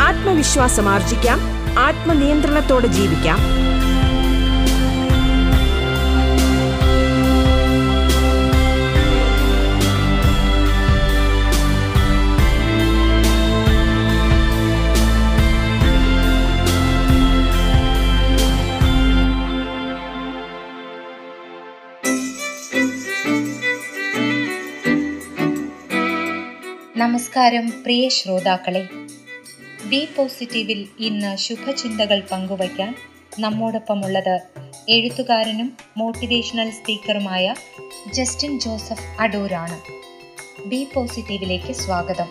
ആത്മവിശ്വാസം ആർജിക്കാം. ആത്മനിയന്ത്രണത്തോടെ ജീവിക്കാം. നമസ്കാരം പ്രിയ ശ്രോതാക്കളെ. ബി പോസിറ്റീവിൽ ഇന്ന് ശുഭചിന്തകൾ പങ്കുവയ്ക്കാൻ നമ്മോടൊപ്പമുള്ളത് എഴുത്തുകാരനും മോട്ടിവേഷണൽ സ്പീക്കറുമായ ജസ്റ്റിൻ ജോസഫ് അടൂരാണ്. ബി പോസിറ്റീവിലേക്ക് സ്വാഗതം.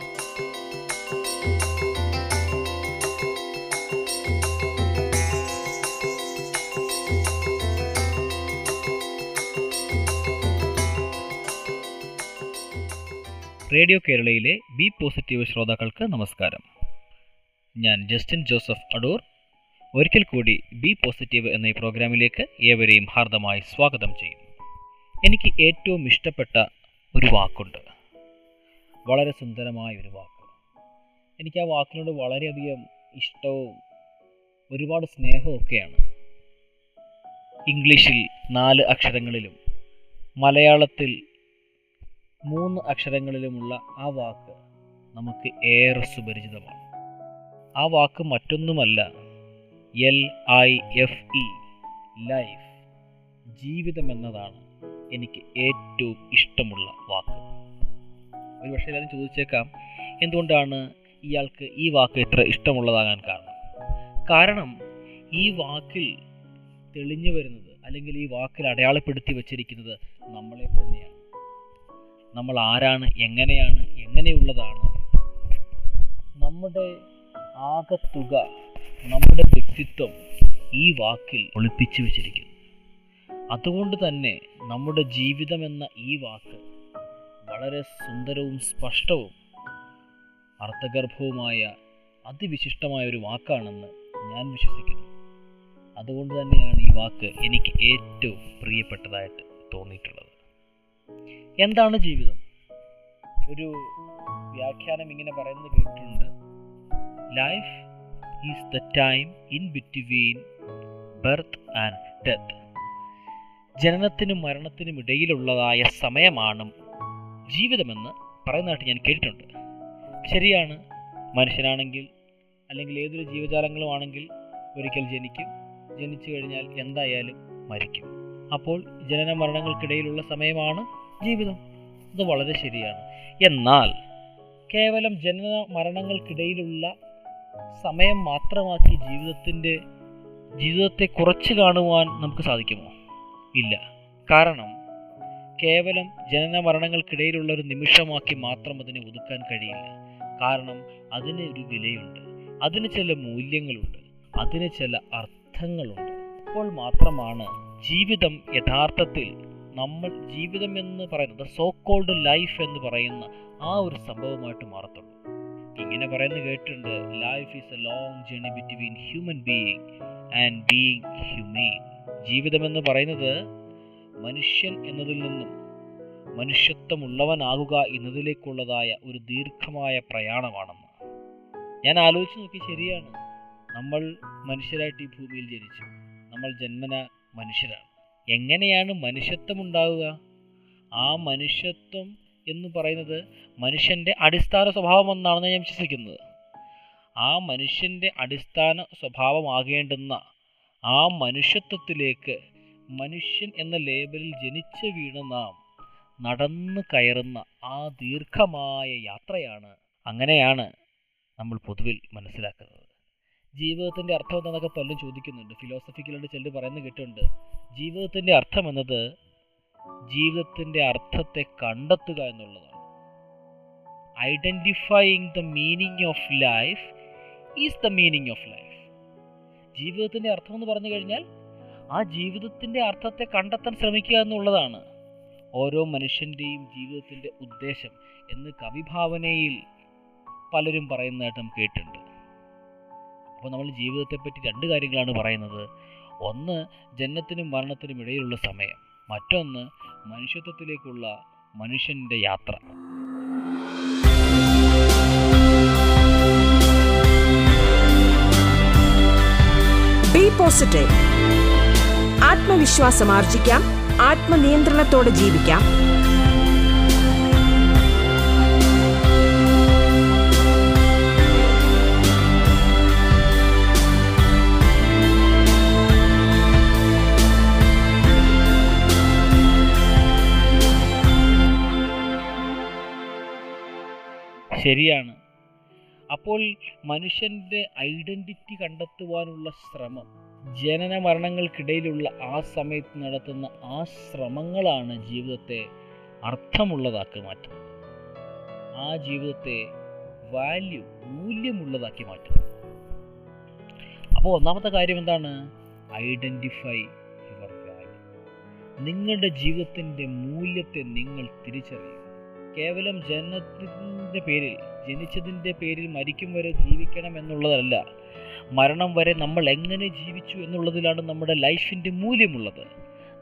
റേഡിയോ കേരളയിലെ ബി പോസിറ്റീവ് ശ്രോതാക്കൾക്ക് നമസ്കാരം. ഞാൻ ജസ്റ്റിൻ ജോസഫ് അടൂർ. ഒരിക്കൽ കൂടി ബി പോസിറ്റീവ് എന്ന ഈ പ്രോഗ്രാമിലേക്ക് ഏവരെയും ഹാർദമായി സ്വാഗതം ചെയ്യുന്നു എനിക്ക് ഏറ്റവും ഇഷ്ടപ്പെട്ട ഒരു വാക്കുണ്ട്. വളരെ സുന്ദരമായ ഒരു വാക്ക്. എനിക്ക് ആ വാക്കിനോട് വളരെയധികം ഇഷ്ടവും ഒരുപാട് സ്നേഹവും ഒക്കെയാണ്. ഇംഗ്ലീഷിൽ നാല് അക്ഷരങ്ങളിലും മലയാളത്തിൽ മൂന്ന് അക്ഷരങ്ങളിലുമുള്ള ആ വാക്ക് നമുക്ക് ഏറെ സുപരിചിതമാണ്. ആ വാക്ക് മറ്റൊന്നുമല്ല L I F E life ജീവിതം എന്നതാണ് എനിക്ക് ഏറ്റവും ഇഷ്ടമുള്ള വാക്ക്. ഒരു പക്ഷേ എല്ലാവരും ചോദിച്ചേക്കാം എന്തുകൊണ്ടാണ് ഇയാൾക്ക് ഈ വാക്ക് ഇത്ര ഇഷ്ടമുള്ളതാകാൻ കാരണം? കാരണം ഈ വാക്കിൽ തെളിഞ്ഞു വരുന്നത് അല്ലെങ്കിൽ ഈ വാക്കിൽ അടയാളപ്പെടുത്തി വച്ചിരിക്കുന്നത് നമ്മളെ തന്നെയാണ്. നമ്മൾ ആരാണ് എങ്ങനെയാണ് എങ്ങനെയുള്ളതാണ് നമ്മുടെ ആകത്തുക നമ്മുടെ വ്യക്തിത്വം ഈ വാക്കിൽ ഒളിപ്പിച്ചു വെച്ചിരിക്കുന്നു. അതുകൊണ്ട് തന്നെ നമ്മുടെ ജീവിതം എന്ന ഈ വാക്ക് വളരെ സുന്ദരവും സ്പഷ്ടവും അർത്ഥഗർഭവുമായ അതിവിശിഷ്ടമായ ഒരു വാക്കാണെന്ന് ഞാൻ വിശ്വസിക്കുന്നു. അതുകൊണ്ട് തന്നെയാണ് ഈ വാക്ക് എനിക്ക് ഏറ്റവും പ്രിയപ്പെട്ടതായിട്ട് തോന്നിയിട്ടുള്ളത്. എന്താണ് ജീവിതം? ഒരു വ്യാഖ്യാനം ഇങ്ങനെ പറയുന്നത് കേട്ടിട്ടുണ്ട്. Life is the time in between birth and death ജനനത്തിനും മരണത്തിനും ഇടയിലുള്ളതായ സമയമാണ് ജീവിതമെന്ന് പറയുന്നതായിട്ട് ഞാൻ കേട്ടിട്ടുണ്ട്. ശരിയാണ്. മനുഷ്യനാണെങ്കിൽ അല്ലെങ്കിൽ ഏതൊരു ജീവജാലങ്ങളുമാണെങ്കിൽ ഒരിക്കൽ ജനിക്കും. ജനിച്ചു കഴിഞ്ഞാൽ എന്തായാലും മരിക്കും. അപ്പോൾ ജനന മരണങ്ങൾക്കിടയിലുള്ള സമയമാണ് ജീവിതം. അത് വളരെ ശരിയാണ്. എന്നാൽ കേവലം ജനന മരണങ്ങൾക്കിടയിലുള്ള സമയം മാത്രമാക്കി ജീവിതത്തിന്റെ ജീവിതത്തെ കുറച്ച് കാണുവാൻ നമുക്ക് സാധിക്കുമോ? ഇല്ല. കാരണം കേവലം ജനന മരണങ്ങൾക്കിടയിലുള്ള ഒരു നിമിഷമാക്കി മാത്രം അതിനെ ഒതുക്കാൻ കഴിയില്ല. കാരണം അതിന് ഒരു വിലയുണ്ട്. അതിന് ചില മൂല്യങ്ങളുണ്ട്. അതിന് ചില അർത്ഥങ്ങളുണ്ട്. അപ്പോൾ മാത്രമാണ് ജീവിതം യഥാർത്ഥത്തിൽ നമ്മൾ ജീവിതം എന്ന് പറയുന്നത് സോ കോൾഡ് ലൈഫ് എന്ന് പറയുന്ന ആ ഒരു സംഭവമായിട്ട് മാറത്തുള്ളൂ. ഇങ്ങനെ പറയുന്നത് കേട്ടിട്ടുണ്ട് life is a long journey between human being and being humane ജീവിതം എന്ന് പറയുന്നത് മനുഷ്യൻ എന്നതിൽ നിന്നും മനുഷ്യത്വമുള്ളവനാകുക എന്നതിലേക്കുള്ളതായ ഒരു ദീർഘമായ പ്രയാണമാണെന്ന്. ഞാൻ ആലോചിച്ച് നോക്കി ശരിയാണ്. നമ്മൾ മനുഷ്യരായിട്ട് ഈ ഭൂമിയിൽ ജനിച്ചു. നമ്മൾ ജന്മന മനുഷ്യരാണ്. എങ്ങനെയാണ് മനുഷ്യത്വം ഉണ്ടാവുക? ആ മനുഷ്യത്വം എന്ന് പറയുന്നത് മനുഷ്യന്റെ അടിസ്ഥാന സ്വഭാവം എന്നാണ് ഞാൻ വിശ്വസിക്കുന്നത്. ആ മനുഷ്യന്റെ അടിസ്ഥാന സ്വഭാവമാകേണ്ടുന്ന ആ മനുഷ്യത്വത്തിലേക്ക് മനുഷ്യൻ എന്ന ലേബലിൽ ജനിച്ച് വീണ നാം നടന്നു കയറുന്ന ആ ദീർഘമായ യാത്രയാണ് അങ്ങനെയാണ് നമ്മൾ പൊതുവിൽ മനസ്സിലാക്കുന്നത്. ജീവിതത്തിന്റെ അർത്ഥം എന്താണെന്നൊക്കെ പലരും ചോദിക്കുന്നുണ്ട്. ഫിലോസഫിക്കലായിട്ട് ചിലർ പറയുന്നത് കേട്ടിട്ടുണ്ട്. ജീവിതത്തിന്റെ അർത്ഥം എന്നത് ജീവിതത്തിന്റെ അർത്ഥത്തെ കണ്ടെത്തുക എന്നുള്ളതാണ്. Identifying the meaning of life is the meaning of life ജീവിതത്തിന്റെ അർത്ഥം എന്ന് പറഞ്ഞു കഴിഞ്ഞാൽ ആ ജീവിതത്തിന്റെ അർത്ഥത്തെ കണ്ടെത്താൻ ശ്രമിക്കുക എന്നുള്ളതാണ്. ഓരോ മനുഷ്യന്റെയും ജീവിതത്തിന്റെ ഉദ്ദേശം എന്ന് കവിഭാവനയിൽ പലരും പറയുന്നതായിട്ട് കേട്ടിട്ടുണ്ട്. അപ്പോൾ നമ്മൾ ജീവിതത്തെപ്പറ്റി രണ്ട് കാര്യങ്ങളാണ് പറയുന്നത്. ഒന്ന് ജനനത്തിനും മരണത്തിനും ഇടയിലുള്ള സമയം. മറ്റൊന്ന് മനുഷ്യത്വത്തിലേക്കുള്ള മനുഷ്യന്റെ യാത്ര. ബി പോസിറ്റീവ് ആത്മവിശ്വാസം ആർജിക്കാം. ആത്മനിയന്ത്രണത്തോടെ ജീവിക്കാം. ശരിയാണ്. അപ്പോൾ മനുഷ്യന്റെ ഐഡന്റിറ്റി കണ്ടെത്തുവാനുള്ള ശ്രമം ജനന മരണങ്ങൾക്കിടയിലുള്ള ആ സമയത്ത് നടത്തുന്ന ആ ശ്രമങ്ങളാണ് ജീവിതത്തെ അർത്ഥമുള്ളതാക്കി മാറ്റുന്നത്. ആ ജീവിതത്തെ വാല്യൂ മൂല്യമുള്ളതാക്കി മാറ്റുന്നത്. അപ്പോൾ ഒന്നാമത്തെ കാര്യം എന്താണ്? Identify your value. നിങ്ങളുടെ ജീവിതത്തിന്റെ മൂല്യത്തെ നിങ്ങൾ തിരിച്ചറിയുക. കേവലം ജനനത്തിന്റെ പേരിൽ ജനിച്ചതിന്റെ പേരിൽ മരിക്കും വരെ ജീവിക്കണം എന്നുള്ളതല്ല. മരണം വരെ നമ്മൾ എങ്ങനെ ജീവിച്ചു എന്നുള്ളതിലാണ് നമ്മുടെ ലൈഫിന്റെ മൂല്യമുള്ളത്.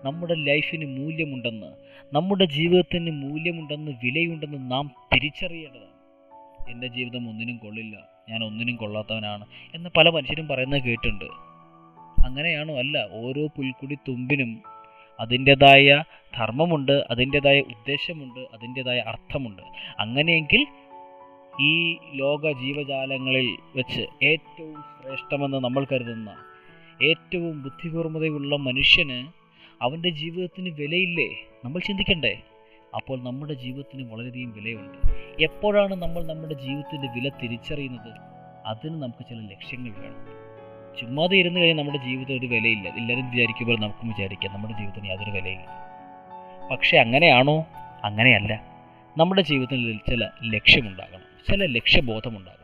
നമ്മുടെ ലൈഫിന് മൂല്യമുണ്ടെന്ന് നമ്മുടെ ജീവിതത്തിന് മൂല്യമുണ്ടെന്ന് വിലയുണ്ടെന്ന് നാം തിരിച്ചറിയേണ്ടതാണ്. എന്റെ ജീവിതം ഒന്നിനും കൊള്ളില്ല. ഞാൻ ഒന്നിനും കൊള്ളാത്തവനാണ് എന്ന് പല മനുഷ്യരും പറയുന്നത് കേട്ടിട്ടുണ്ട്. അങ്ങനെയാണോ അല്ല ഓരോ പുൽക്കുടി തുമ്പിനും അതിന്റെതായ ധർമ്മമുണ്ട് അതിന്റെതായ ഉദ്ദേശമുണ്ട് അതിന്റെതായ അർത്ഥമുണ്ട്. അങ്ങനെയെങ്കിൽ ഈ ലോക ജീവജാലങ്ങളിൽ വെച്ച് ഏറ്റവും ശ്രേഷ്ഠമെന്ന് നമ്മൾ കരുതുന്ന ഏറ്റവും ബുദ്ധികൂർമ്മതയുള്ള മനുഷ്യന് അവന്റെ ജീവിതത്തിന് വിലയില്ലേ? നമ്മൾ ചിന്തിക്കണ്ടേ? അപ്പോൾ നമ്മുടെ ജീവിതത്തിന് വളരെയധികം വിലയുണ്ട്. എപ്പോഴാണ് നമ്മൾ നമ്മുടെ ജീവിതത്തിന്റെ വില തിരിച്ചറിയുന്നത്? അതിന് നമുക്ക് ചില ലക്ഷ്യങ്ങൾ വേണം. ചുമ്മാതെ ഇരുന്ന് കഴിഞ്ഞാൽ നമ്മുടെ ജീവിതം ഒരു വിലയില്ല. എല്ലാവരും വിചാരിക്കുമ്പോൾ നമുക്കും വിചാരിക്കാം. നമ്മുടെ ജീവിതത്തിന് യാതൊരു വിലയില്ല. പക്ഷേ അങ്ങനെയാണോ? അങ്ങനെയല്ല. നമ്മുടെ ജീവിതത്തിൽ ചില ലക്ഷ്യമുണ്ടാകണം. ചില ലക്ഷ്യബോധമുണ്ടാകണം.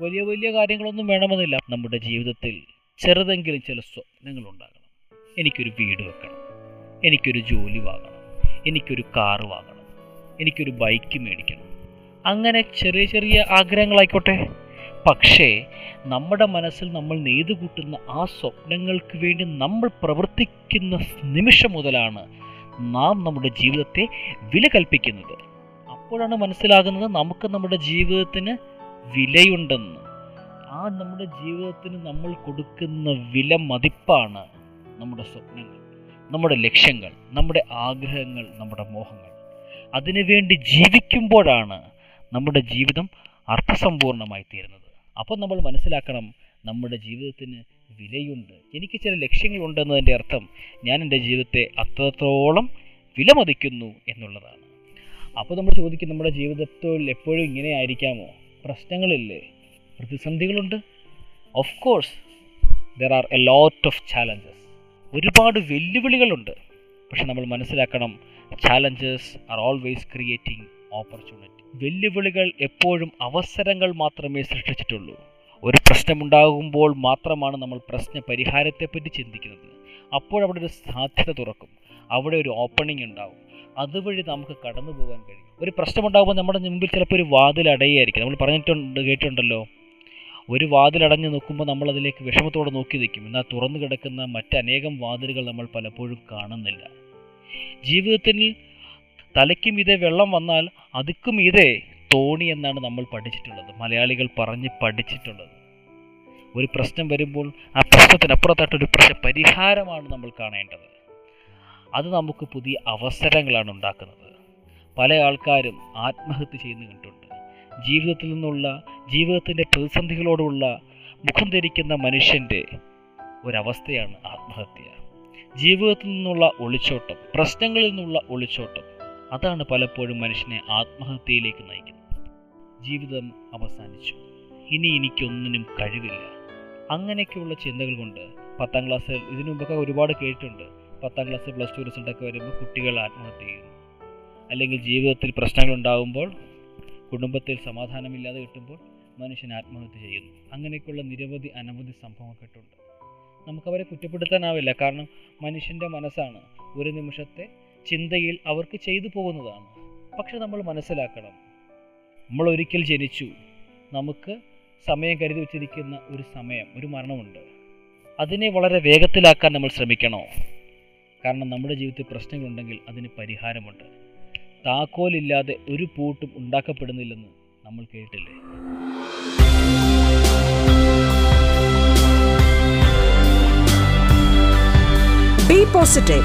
വലിയ വലിയ കാര്യങ്ങളൊന്നും വേണമെന്നില്ല. നമ്മുടെ ജീവിതത്തിൽ ചെറുതെങ്കിലും ചില സ്വപ്നങ്ങൾ സ്വപ്നങ്ങളുണ്ടാകണം. എനിക്കൊരു വീട് വെക്കണം. എനിക്കൊരു ജോലി വാങ്ങണം. എനിക്കൊരു കാറ് വാങ്ങണം. എനിക്കൊരു ബൈക്ക് മേടിക്കണം. അങ്ങനെ ചെറിയ ചെറിയ ആഗ്രഹങ്ങളായിക്കോട്ടെ. പക്ഷേ നമ്മുടെ മനസ്സിൽ നമ്മൾ നെയ്തു കൂട്ടുന്ന ആ സ്വപ്നങ്ങൾക്ക് വേണ്ടി നമ്മൾ പ്രവർത്തിക്കുന്ന നിമിഷം മുതലാണ് നാം നമ്മുടെ ജീവിതത്തെ വില കൽപ്പിക്കുന്നത്. അപ്പോഴാണ് മനസ്സിലാകുന്നത് നമുക്ക് നമ്മുടെ ജീവിതത്തിന് വിലയുണ്ടെന്ന്. ആ നമ്മുടെ ജീവിതത്തിന് നമ്മൾ കൊടുക്കുന്ന വില മതിപ്പാണ് നമ്മുടെ സ്വപ്നങ്ങൾ നമ്മുടെ ലക്ഷ്യങ്ങൾ നമ്മുടെ ആഗ്രഹങ്ങൾ നമ്മുടെ മോഹങ്ങൾ. അതിനുവേണ്ടി ജീവിക്കുമ്പോഴാണ് നമ്മുടെ ജീവിതം അർത്ഥസമ്പൂർണമായി തീരുന്നത്. അപ്പോൾ നമ്മൾ മനസ്സിലാക്കണം നമ്മുടെ ജീവിതത്തിന് വിലയുണ്ട്. എനിക്ക് ചില ലക്ഷ്യങ്ങൾ എന്നതിന്റെ അർത്ഥം ഞാൻ എന്റെ ജീവിതത്തെ അത്രത്തോളം വിലമതിക്കുന്നു എന്നുള്ളതാണ്. അപ്പോൾ നമ്മൾ ചോദിക്കും നമ്മുടെ ജീവിതത്തിൽ എപ്പോഴും ഇങ്ങനെ ആയിരിക്കാമോ? പ്രശ്നങ്ങളില്ലേ? പ്രതിസന്ധികളുണ്ട്? Of course there are a lot of challenges ഒരുപാട് വെല്ലുവിളികളുണ്ട്. പക്ഷെ നമ്മൾ മനസ്സിലാക്കണം challenges are always creating opportunity വെല്ലുവിളികൾ എപ്പോഴും അവസരങ്ങൾ മാത്രമേ സൃഷ്ടിച്ചിട്ടുള്ളൂ. ഒരു പ്രശ്നമുണ്ടാകുമ്പോൾ മാത്രമാണ് നമ്മൾ പ്രശ്ന പരിഹാരത്തെപ്പറ്റി ചിന്തിക്കുന്നത് അപ്പോഴവിടെ ഒരു സാധ്യത തുറക്കും. അവിടെ ഒരു ഓപ്പണിംഗ് ഉണ്ടാവും. അതുവഴി നമുക്ക് കടന്നു പോകാൻ കഴിയും. ഒരു പ്രശ്നമുണ്ടാകുമ്പോൾ നമ്മുടെ മുമ്പിൽ ചിലപ്പോൾ ഒരു വാതിൽ അടയായിരിക്കും നമ്മൾ പറഞ്ഞിട്ടുണ്ട് കേട്ടിട്ടുണ്ടല്ലോ. ഒരു വാതിലടഞ്ഞു നോക്കുമ്പോൾ നമ്മൾ അതിലേക്ക് വിഷമത്തോടെ നോക്കി നിൽക്കും. എന്നാൽ തുറന്നു കിടക്കുന്ന മറ്റനേകം വാതിലുകൾ നമ്മൾ പലപ്പോഴും കാണുന്നില്ല. ജീവിതത്തിൽ തലയ്ക്കും ഇതേ വെള്ളം വന്നാൽ അതുക്കും ഇതേ തോണി എന്നാണ് നമ്മൾ പഠിച്ചിട്ടുള്ളത്. മലയാളികൾ പറഞ്ഞ് പഠിച്ചിട്ടുള്ളത്. ഒരു പ്രശ്നം വരുമ്പോൾ ആ പ്രശ്നത്തിനപ്പുറത്തായിട്ടൊരു പ്രശ്ന പരിഹാരമാണ് നമ്മൾ കാണേണ്ടത്. അത് നമുക്ക് പുതിയ അവസരങ്ങളാണ് ഉണ്ടാക്കുന്നത്. പല ആൾക്കാരും ആത്മഹത്യ ചെയ്യുന്ന കണ്ടിട്ടുണ്ട്. ജീവിതത്തിൽ നിന്നുള്ള ജീവിതത്തിന്റെ പ്രതിസന്ധികളോടുള്ള മുഖം ധരിക്കുന്ന മനുഷ്യന്റെ ഒരവസ്ഥയാണ് ആത്മഹത്യ. ജീവിതത്തിൽ നിന്നുള്ള ഒളിച്ചോട്ടം പ്രശ്നങ്ങളിൽ നിന്നുള്ള ഒളിച്ചോട്ടം അതാണ് പലപ്പോഴും മനുഷ്യനെ ആത്മഹത്യയിലേക്ക് നയിക്കുന്നത്. ജീവിതം അവസാനിച്ചു. ഇനി എനിക്കൊന്നിനും കഴിവില്ല. അങ്ങനെയൊക്കെയുള്ള ചിന്തകൾ കൊണ്ട് പത്താം ക്ലാസ്സിൽ ഇതിനു മുമ്പൊക്കെ ഒരുപാട് കേട്ടിട്ടുണ്ട്. പത്താം ക്ലാസ് പ്ലസ് ടു റിസൾട്ടൊക്കെ വരുമ്പോൾ കുട്ടികൾ ആത്മഹത്യ ചെയ്യുന്നു അല്ലെങ്കിൽ ജീവിതത്തിൽ പ്രശ്നങ്ങൾ ഉണ്ടാകുമ്പോൾ കുടുംബത്തിൽ സമാധാനമില്ലാതെ കിട്ടുമ്പോൾ മനുഷ്യൻ ആത്മഹത്യ ചെയ്യുന്നു. അങ്ങനെയൊക്കെയുള്ള നിരവധി അനവധി സംഭവമൊക്കെ ഉണ്ട് നമുക്കവരെ കുറ്റപ്പെടുത്താനാവില്ല. കാരണം മനുഷ്യന്റെ മനസ്സാണ് ഒരു നിമിഷത്തെ ചിന്തയിൽ അവർക്ക് ചെയ്തു പോകുന്നതാണ്. പക്ഷെ നമ്മൾ മനസ്സിലാക്കണം നമ്മൾ ഒരിക്കൽ ജനിച്ചു നമുക്ക് സമയം കരുതി വെച്ചിരിക്കുന്ന ഒരു സമയം ഒരു മരണമുണ്ട്. അതിനെ വളരെ വേഗത്തിലാക്കാൻ നമ്മൾ ശ്രമിക്കണോ. കാരണം നമ്മുടെ ജീവിതത്തിൽ പ്രശ്നങ്ങളുണ്ടെങ്കിൽ അതിന് പരിഹാരമുണ്ട്. താക്കോലില്ലാതെ ഒരു പൂട്ടും ഉണ്ടാക്കപ്പെടുന്നില്ലെന്ന് നമ്മൾ കേട്ടില്ലേ? ബി പോസിറ്റീവ്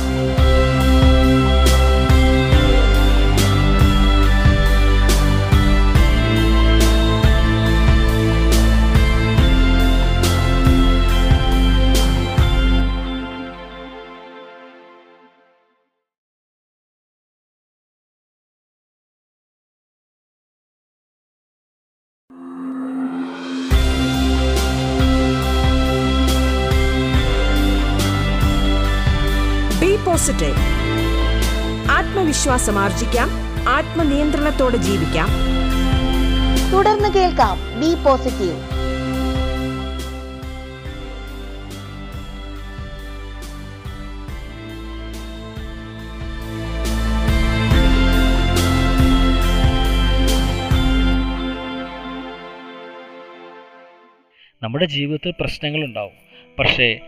പോസിറ്റീവ് ആത്മവിശ്വാസം ആർജിക്കാം ആത്മനിയന്ത്രണത്തോടെ ജീവിക്കാം. തുടർന്ന് കേൾക്കാം ബി പോസിറ്റീവ്. നമ്മുടെ ജീവിതത്തിൽ പ്രശ്നങ്ങളുണ്ടാവും. പക്ഷേ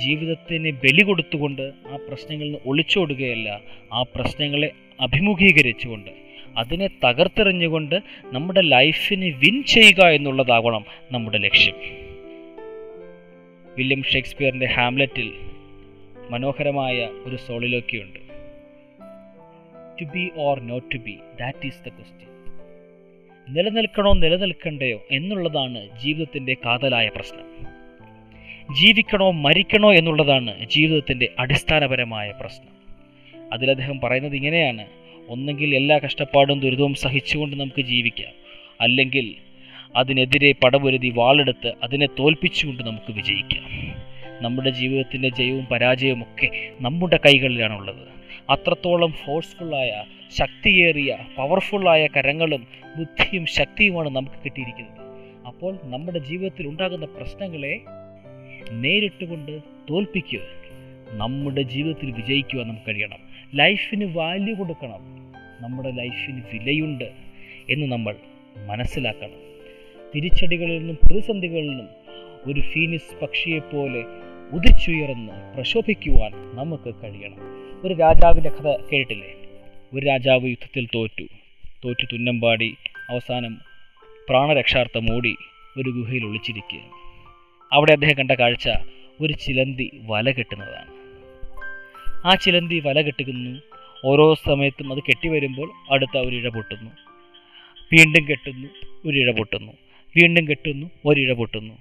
ജീവിതത്തിന് ബലി കൊടുത്തുകൊണ്ട് ആ പ്രശ്നങ്ങളിൽ നിന്ന് ഒളിച്ചോടുകയല്ല ആ പ്രശ്നങ്ങളെ അഭിമുഖീകരിച്ചുകൊണ്ട്. അതിനെ തകർത്തെറിഞ്ഞുകൊണ്ട് നമ്മുടെ ലൈഫിനെ വിൻ ചെയ്യുക എന്നുള്ളതാകണം നമ്മുടെ ലക്ഷ്യം. വില്യം ഷേക്സ്പിയറിന്റെ ഹാംലെറ്റിൽ മനോഹരമായ ഒരു സോളിലൊക്കെയുണ്ട് to be or not to be that is the question. നിലനിൽക്കണോ നിലനിൽക്കണ്ടയോ എന്നുള്ളതാണ് ജീവിതത്തിന്റെ കാതലായ പ്രശ്നം. ജീവിക്കണോ മരിക്കണോ എന്നുള്ളതാണ് ജീവിതത്തിന്റെ അടിസ്ഥാനപരമായ പ്രശ്നം. അതിൽ അദ്ദേഹം പറയുന്നത് ഇങ്ങനെയാണ്. ഒന്നെങ്കിൽ എല്ലാ കഷ്ടപ്പാടും ദുരിതവും സഹിച്ചുകൊണ്ട് നമുക്ക് ജീവിക്കാം. അല്ലെങ്കിൽ അതിനെതിരെ പടപൊരുതി വാളെടുത്ത് അതിനെ തോൽപ്പിച്ചുകൊണ്ട് നമുക്ക് വിജയിക്കാം. നമ്മുടെ ജീവിതത്തിന്റെ ജയവും പരാജയവും ഒക്കെ നമ്മുടെ കൈകളിലാണുള്ളത്. അത്രത്തോളം ഫോഴ്സ്ഫുള്ളായ ശക്തിയേറിയ പവർഫുള്ളായ കരങ്ങളും ബുദ്ധിയും ശക്തിയുമാണ് നമുക്ക് കിട്ടിയിരിക്കുന്നത്. അപ്പോൾ നമ്മുടെ ജീവിതത്തിൽ ഉണ്ടാകുന്ന പ്രശ്നങ്ങളെ നേരിട്ടുകൊണ്ട് തോൽപ്പിക്കുക. നമ്മുടെ ജീവിതത്തിൽ വിജയിക്കുവാൻ നമുക്ക് കഴിയണം. ലൈഫിന് വാല്യൂ കൊടുക്കണം. നമ്മുടെ ലൈഫിന് വിലയുണ്ട് എന്ന് നമ്മൾ മനസ്സിലാക്കണം. തിരിച്ചടികളിൽ നിന്നും പ്രതിസന്ധികളിൽ നിന്നും ഒരു ഫീനിസ് പക്ഷിയെപ്പോലെ ഉദിച്ചുയർന്ന് പ്രശോഭിക്കുവാൻ നമുക്ക് കഴിയണം. ഒരു രാജാവിന്റെ കഥ കേട്ടില്ലേ ഒരു രാജാവ് യുദ്ധത്തിൽ തോറ്റു. തോറ്റു തുന്നമ്പാടി. അവസാനം പ്രാണരക്ഷാർത്ഥം ഓടി ഒരു ഗുഹയിൽ ഒളിച്ചിരിക്കുകയാണ്. അവിടെ അദ്ദേഹം കണ്ട കാഴ്ച ഒരു ചിലന്തി വല കെട്ടുന്നതാണ്. ആ ചിലന്തി വല കെട്ടുന്നു. ഓരോ സമയത്തും അത് കെട്ടി വരുമ്പോൾ അടുത്ത ഒരിഴ പൊട്ടുന്നു. വീണ്ടും കെട്ടുന്നു ഒരിഴ പൊട്ടുന്നു. വീണ്ടും കെട്ടുന്നു ഒരിഴ പൊട്ടുന്നു.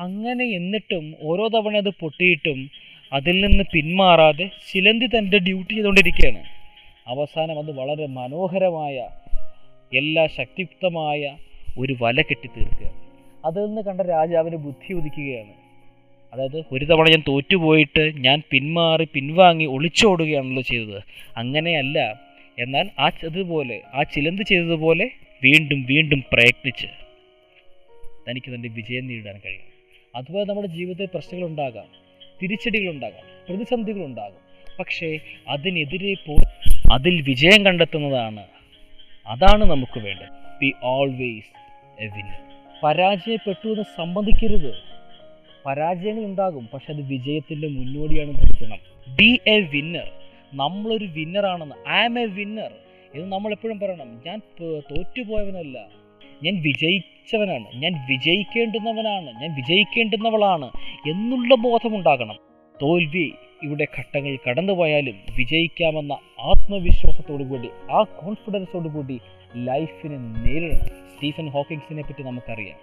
അങ്ങനെ എന്നിട്ടും ഓരോ തവണ അത് പൊട്ടിയിട്ടും അതിൽ നിന്ന് പിന്മാറാതെ ചിലന്തി തന്റെ ഡ്യൂട്ടി ചെയ്തുകൊണ്ടിരിക്കുകയാണ്. അവസാനം അത് വളരെ മനോഹരമായ എല്ലാ ശക്തിയുക്തമായ ഒരു വല കെട്ടി തീർക്കുകയാണ് അതിൽ നിന്ന് കണ്ട രാജാവിന് ബുദ്ധി ഉദിക്കുകയാണ്. അതായത് ഒരു തവണ ഞാൻ തോറ്റുപോയിട്ട് ഞാൻ പിന്മാറി പിൻവാങ്ങി ഒളിച്ചോടുകയാണല്ലോ ചെയ്തത്. അങ്ങനെയല്ല. എന്നാൽ ആ അതുപോലെ ആ ചിലന്ത് ചെയ്തതുപോലെ വീണ്ടും വീണ്ടും പ്രയത്നിച്ച് തനിക്ക് തന്റെ വിജയം നേടാൻ കഴിയും. അതുപോലെ നമ്മുടെ ജീവിതത്തിൽ പ്രശ്നങ്ങളുണ്ടാകാം തിരിച്ചടികളുണ്ടാകാം പ്രതിസന്ധികളുണ്ടാകും പക്ഷേ അതിനെതിരെ പോ അതിൽ വിജയം കണ്ടെത്തുന്നതാണ്. അതാണ് നമുക്ക് വേണ്ടത്. ബി ഓൾവേസ് എ വിന്നർ പരാജയപ്പെട്ടു എന്ന് സംബന്ധിക്കരുത്. പരാജയങ്ങൾ ഉണ്ടാകും പക്ഷെ അത് വിജയത്തിന്റെ മുന്നോടിയാണ് ധരിക്കണം. ബി എ വിന്നർ നമ്മളൊരു വിന്നറാണെന്ന് ഐ ആം എ വിന്നർ എന്ന് നമ്മൾ എപ്പോഴും പറയണം. ഞാൻ തോറ്റുപോയവനല്ല. ഞാൻ വിജയിച്ചവനാണ്. ഞാൻ വിജയിക്കേണ്ടുന്നവനാണ്. ഞാൻ വിജയിക്കേണ്ടുന്നവളാണ് എന്നുള്ള ബോധമുണ്ടാകണം. തോൽവി ഇവിടെ ഘട്ടങ്ങൾ കടന്നുപോയാലും വിജയിക്കാമെന്ന ആത്മവിശ്വാസത്തോടു കൂടി ആ കോൺഫിഡൻസോടു കൂടി ലൈഫിനെ നേരിടണം. സ്റ്റീഫൻ ഹോക്കിങ്സിനെ പറ്റി നമുക്കറിയാം.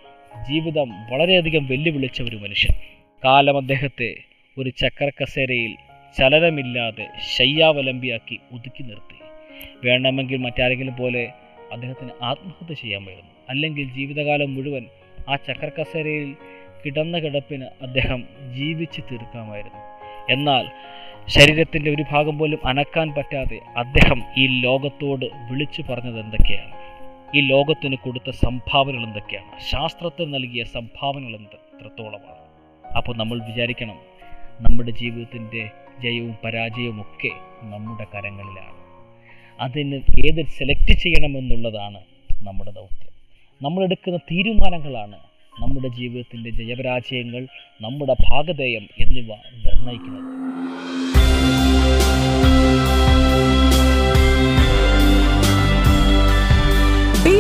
ജീവിതം വളരെയധികം വെല്ലുവിളിച്ച ഒരു മനുഷ്യൻ. കാലം അദ്ദേഹത്തെ ഒരു ചക്രക്കസേരയിൽ ചലനമില്ലാതെ ശയ്യാവലംബിയാക്കി ഒതുക്കി നിർത്തി. വേണമെങ്കിൽ മറ്റാരെങ്കിലും പോലെ അദ്ദേഹത്തിന് ആത്മഹത്യ ചെയ്യാമായിരുന്നു അല്ലെങ്കിൽ ജീവിതകാലം മുഴുവൻ ആ ചക്രക്കസേരയിൽ കിടന്ന കിടപ്പിന് അദ്ദേഹം ജീവിച്ച് തീർക്കാമായിരുന്നു. എന്നാൽ ശരീരത്തിന്റെ ഒരു ഭാഗം പോലും അനക്കാൻ പറ്റാതെ അദ്ദേഹം ഈ ലോകത്തോട് വിളിച്ചു പറഞ്ഞത് എന്തൊക്കെയാണ്? ഈ ലോകത്തിന് കൊടുത്ത സംഭാവനകൾ എന്തൊക്കെയാണ്? ശാസ്ത്രത്തിന് നൽകിയ സംഭാവനകൾ എത്രത്തോളമാണ് അപ്പോൾ നമ്മൾ വിചാരിക്കണം നമ്മുടെ ജീവിതത്തിന്റെ ജയവും പരാജയവും ഒക്കെ നമ്മുടെ കരങ്ങളിലാണ്. അതിന് ഏത് സെലക്ട് ചെയ്യണമെന്നുള്ളതാണ് നമ്മുടെ ദൗത്യം. നമ്മളെടുക്കുന്ന തീരുമാനങ്ങളാണ് നമ്മുടെ ജീവിതത്തിന്റെ ജയപരാജയങ്ങൾ നമ്മുടെ ഭാഗധേയം എന്നിവ നിർണയിക്കുന്നത്.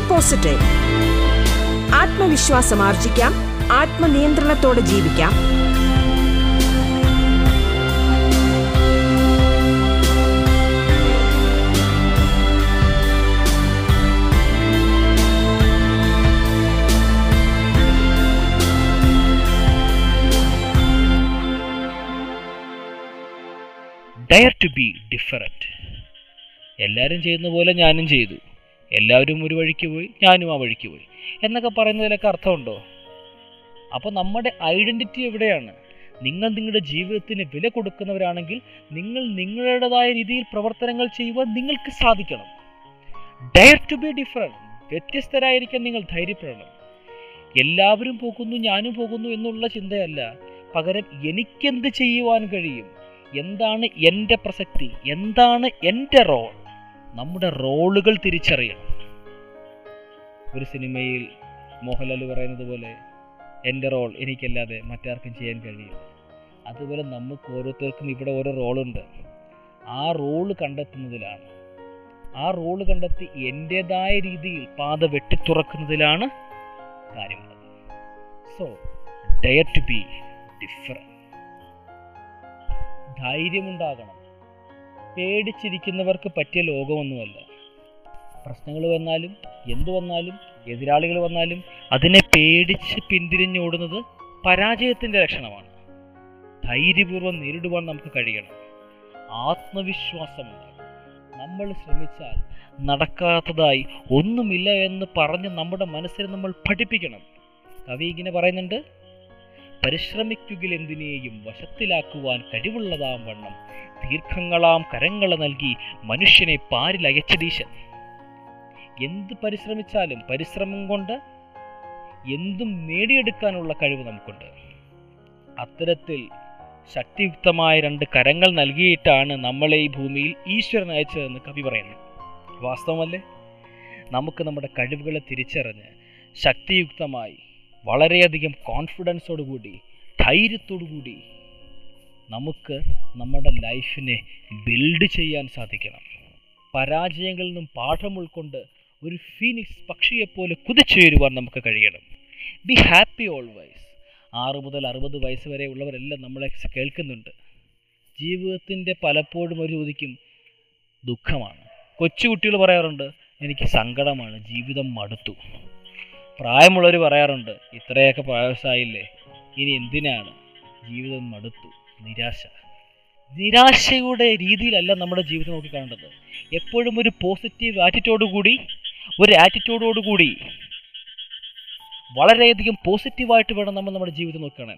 പോസിറ്റീവ് ആത്മവിശ്വാസം ആർജിക്കാം. ആത്മനിയന്ത്രണത്തോടെ ജീവിക്കാം. ഡയർ ടു ബി ഡിഫറന്റ് എല്ലാവരും ചെയ്യുന്ന പോലെ ഞാനും ചെയ്തു. എല്ലാവരും ഒരു വഴിക്ക് പോയി ഞാനും ആ വഴിക്ക് പോയി. എന്നൊക്കെ പറയുന്നതിലൊക്കെ അർത്ഥമുണ്ടോ? അപ്പോൾ നമ്മുടെ ഐഡന്റിറ്റി എവിടെയാണ്? നിങ്ങൾ നിങ്ങളുടെ ജീവിതത്തിന് വില കൊടുക്കുന്നവരാണെങ്കിൽ നിങ്ങൾ നിങ്ങളുടേതായ രീതിയിൽ പ്രവർത്തനങ്ങൾ ചെയ്യുവാൻ നിങ്ങൾക്ക് സാധിക്കണം. ഡയർ ടു ബി ഡിഫറെന്റ് വ്യത്യസ്തരായിരിക്കാൻ നിങ്ങൾ ധൈര്യപ്പെടണം. എല്ലാവരും പോകുന്നു ഞാനും പോകുന്നു എന്നുള്ള ചിന്തയല്ല. പകരം എനിക്കെന്ത് ചെയ്യുവാൻ കഴിയും? എന്താണ് എന്റെ പ്രസക്തി? എന്താണ് എന്റെ റോൾ നമ്മുടെ റോളുകൾ തിരിച്ചറിയണം. ഒരു സിനിമയിൽ മോഹൻലാൽ പറയുന്നത് പോലെ എന്റെ റോൾ എനിക്കല്ലാതെ മറ്റാർക്കും ചെയ്യാൻ കഴിയില്ല. അതുപോലെ നമുക്ക് ഓരോരുത്തർക്കും ഇവിടെ ഓരോ റോളുണ്ട് ആ റോൾ കണ്ടെത്തുന്നതിലാണ്. ആ റോൾ കണ്ടെത്തി എന്റെതായ രീതിയിൽ പാത വെട്ടിത്തുറക്കുന്നതിലാണ് കാര്യമുള്ളത്. So dare to be different ധൈര്യമുണ്ടാകണം. പേടിച്ചിരിക്കുന്നവർക്ക് പറ്റിയ ലോകമൊന്നുമല്ല. പ്രശ്നങ്ങൾ വന്നാലും എന്തു വന്നാലും എതിരാളികൾ വന്നാലും അതിനെ പേടിച്ച് പിന്തിരിഞ്ഞോടുന്നത് പരാജയത്തിന്റെ ലക്ഷണമാണ്. ധൈര്യപൂർവം നേരിടുവാൻ നമുക്ക് കഴിയണം. ആത്മവിശ്വാസമുണ്ടാകും നമ്മൾ ശ്രമിച്ചാൽ നടക്കാത്തതായി ഒന്നുമില്ല എന്ന് പറഞ്ഞ് നമ്മുടെ മനസ്സിനെ നമ്മൾ പഠിപ്പിക്കണം. കവി ഇങ്ങനെ പറയുന്നുണ്ട് പരിശ്രമിക്കുകിൽ എന്തിനേയും വശത്തിലാക്കുവാൻ കഴിവുള്ളതാം വണ്ണം. ദീർഘങ്ങളാം കരങ്ങൾ നൽകി മനുഷ്യനെ പാരിലയച്ചതീശൻ. എന്ത് പരിശ്രമിച്ചാലും പരിശ്രമം കൊണ്ട് എന്തും നേടിയെടുക്കാനുള്ള കഴിവ് നമുക്കുണ്ട്. അത്തരത്തിൽ ശക്തിയുക്തമായ രണ്ട് കരങ്ങൾ നൽകിയിട്ടാണ് നമ്മളെ ഈ ഭൂമിയിൽ ഈശ്വരൻ അയച്ചതെന്ന് കവി പറയുന്നു. വാസ്തവമല്ലേ? നമുക്ക് നമ്മുടെ കഴിവുകളെ തിരിച്ചറിഞ്ഞ് ശക്തിയുക്തമായി വളരെയധികം കോൺഫിഡൻസോടുകൂടി ധൈര്യത്തോടുകൂടി നമുക്ക് നമ്മുടെ ലൈഫിനെ ബിൽഡ് ചെയ്യാൻ സാധിക്കണം. പരാജയങ്ങളിൽ നിന്നും പാഠം ഉൾക്കൊണ്ട് ഒരു ഫീനിക്സ് പക്ഷിയെപ്പോലെ കുതിച്ചുയരുവാൻ നമുക്ക് കഴിയണം. ബി ഹാപ്പി ഓൾവൈസ് ആറ് മുതൽ അറുപത് വയസ്സ് വരെ ഉള്ളവരെല്ലാം നമ്മളെ കേൾക്കുന്നുണ്ട്. ജീവിതത്തിന്റെ പലപ്പോഴും ഒരു ചോദിക്കും ദുഃഖമാണ്. കൊച്ചുകുട്ടികൾ പറയാറുണ്ട് എനിക്ക് സങ്കടമാണ് ജീവിതം മടുത്തു. പ്രായമുള്ളവർ പറയാറുണ്ട് ഇത്രയൊക്കെ പ്രായസായില്ലേ ഇനി എന്തിനാണ് ജീവിതം മടുത്തു? നിരാശ. നിരാശയുടെ രീതിയിലല്ല നമ്മുടെ ജീവിതം നോക്കി കാണേണ്ടത്. എപ്പോഴും ഒരു പോസിറ്റീവ് ആറ്റിറ്റ്യൂഡ് കൂടി ഒരു ആറ്റിറ്റ്യൂഡോട് കൂടി വളരെയധികം പോസിറ്റീവായിട്ട് വേണം നമ്മൾ നമ്മുടെ ജീവിതം നോക്കി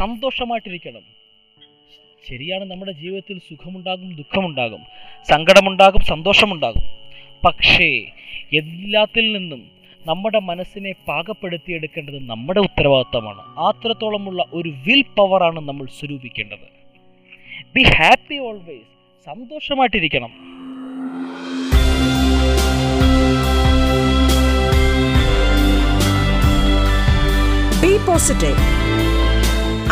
സന്തോഷമായിട്ടിരിക്കണം. ശരിയാണ് നമ്മുടെ ജീവിതത്തിൽ സുഖമുണ്ടാകും ദുഃഖമുണ്ടാകും സങ്കടമുണ്ടാകും സന്തോഷമുണ്ടാകും. പക്ഷേ എല്ലാത്തിൽ നിന്നും നമ്മുടെ മനസ്സിനെ പാകപ്പെടുത്തിയെടുക്കേണ്ടത് നമ്മുടെ ഉത്തരവാദിത്തമാണ്. അത്രത്തോളമുള്ള ഒരു വിൽ പവറാണ് നമ്മൾ സ്വരൂപിക്കേണ്ടത്. ബി ഹാപ്പി ഓൾവേസ് സന്തോഷമായിട്ടിരിക്കണം. ബി പോസിറ്റീവ്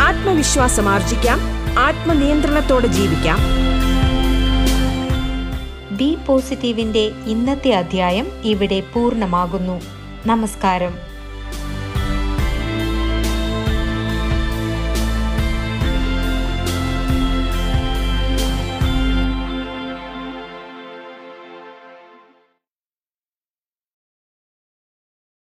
ആത്മവിശ്വാസം ആർജിക്കാം. ആത്മനിയന്ത്രണത്തോടെ ജീവിക്കാം. ബി പോസിറ്റീവിന്റെ ഇന്നത്തെ അധ്യായം ഇവിടെ പൂർണമാകുന്നു. നമസ്കാരം.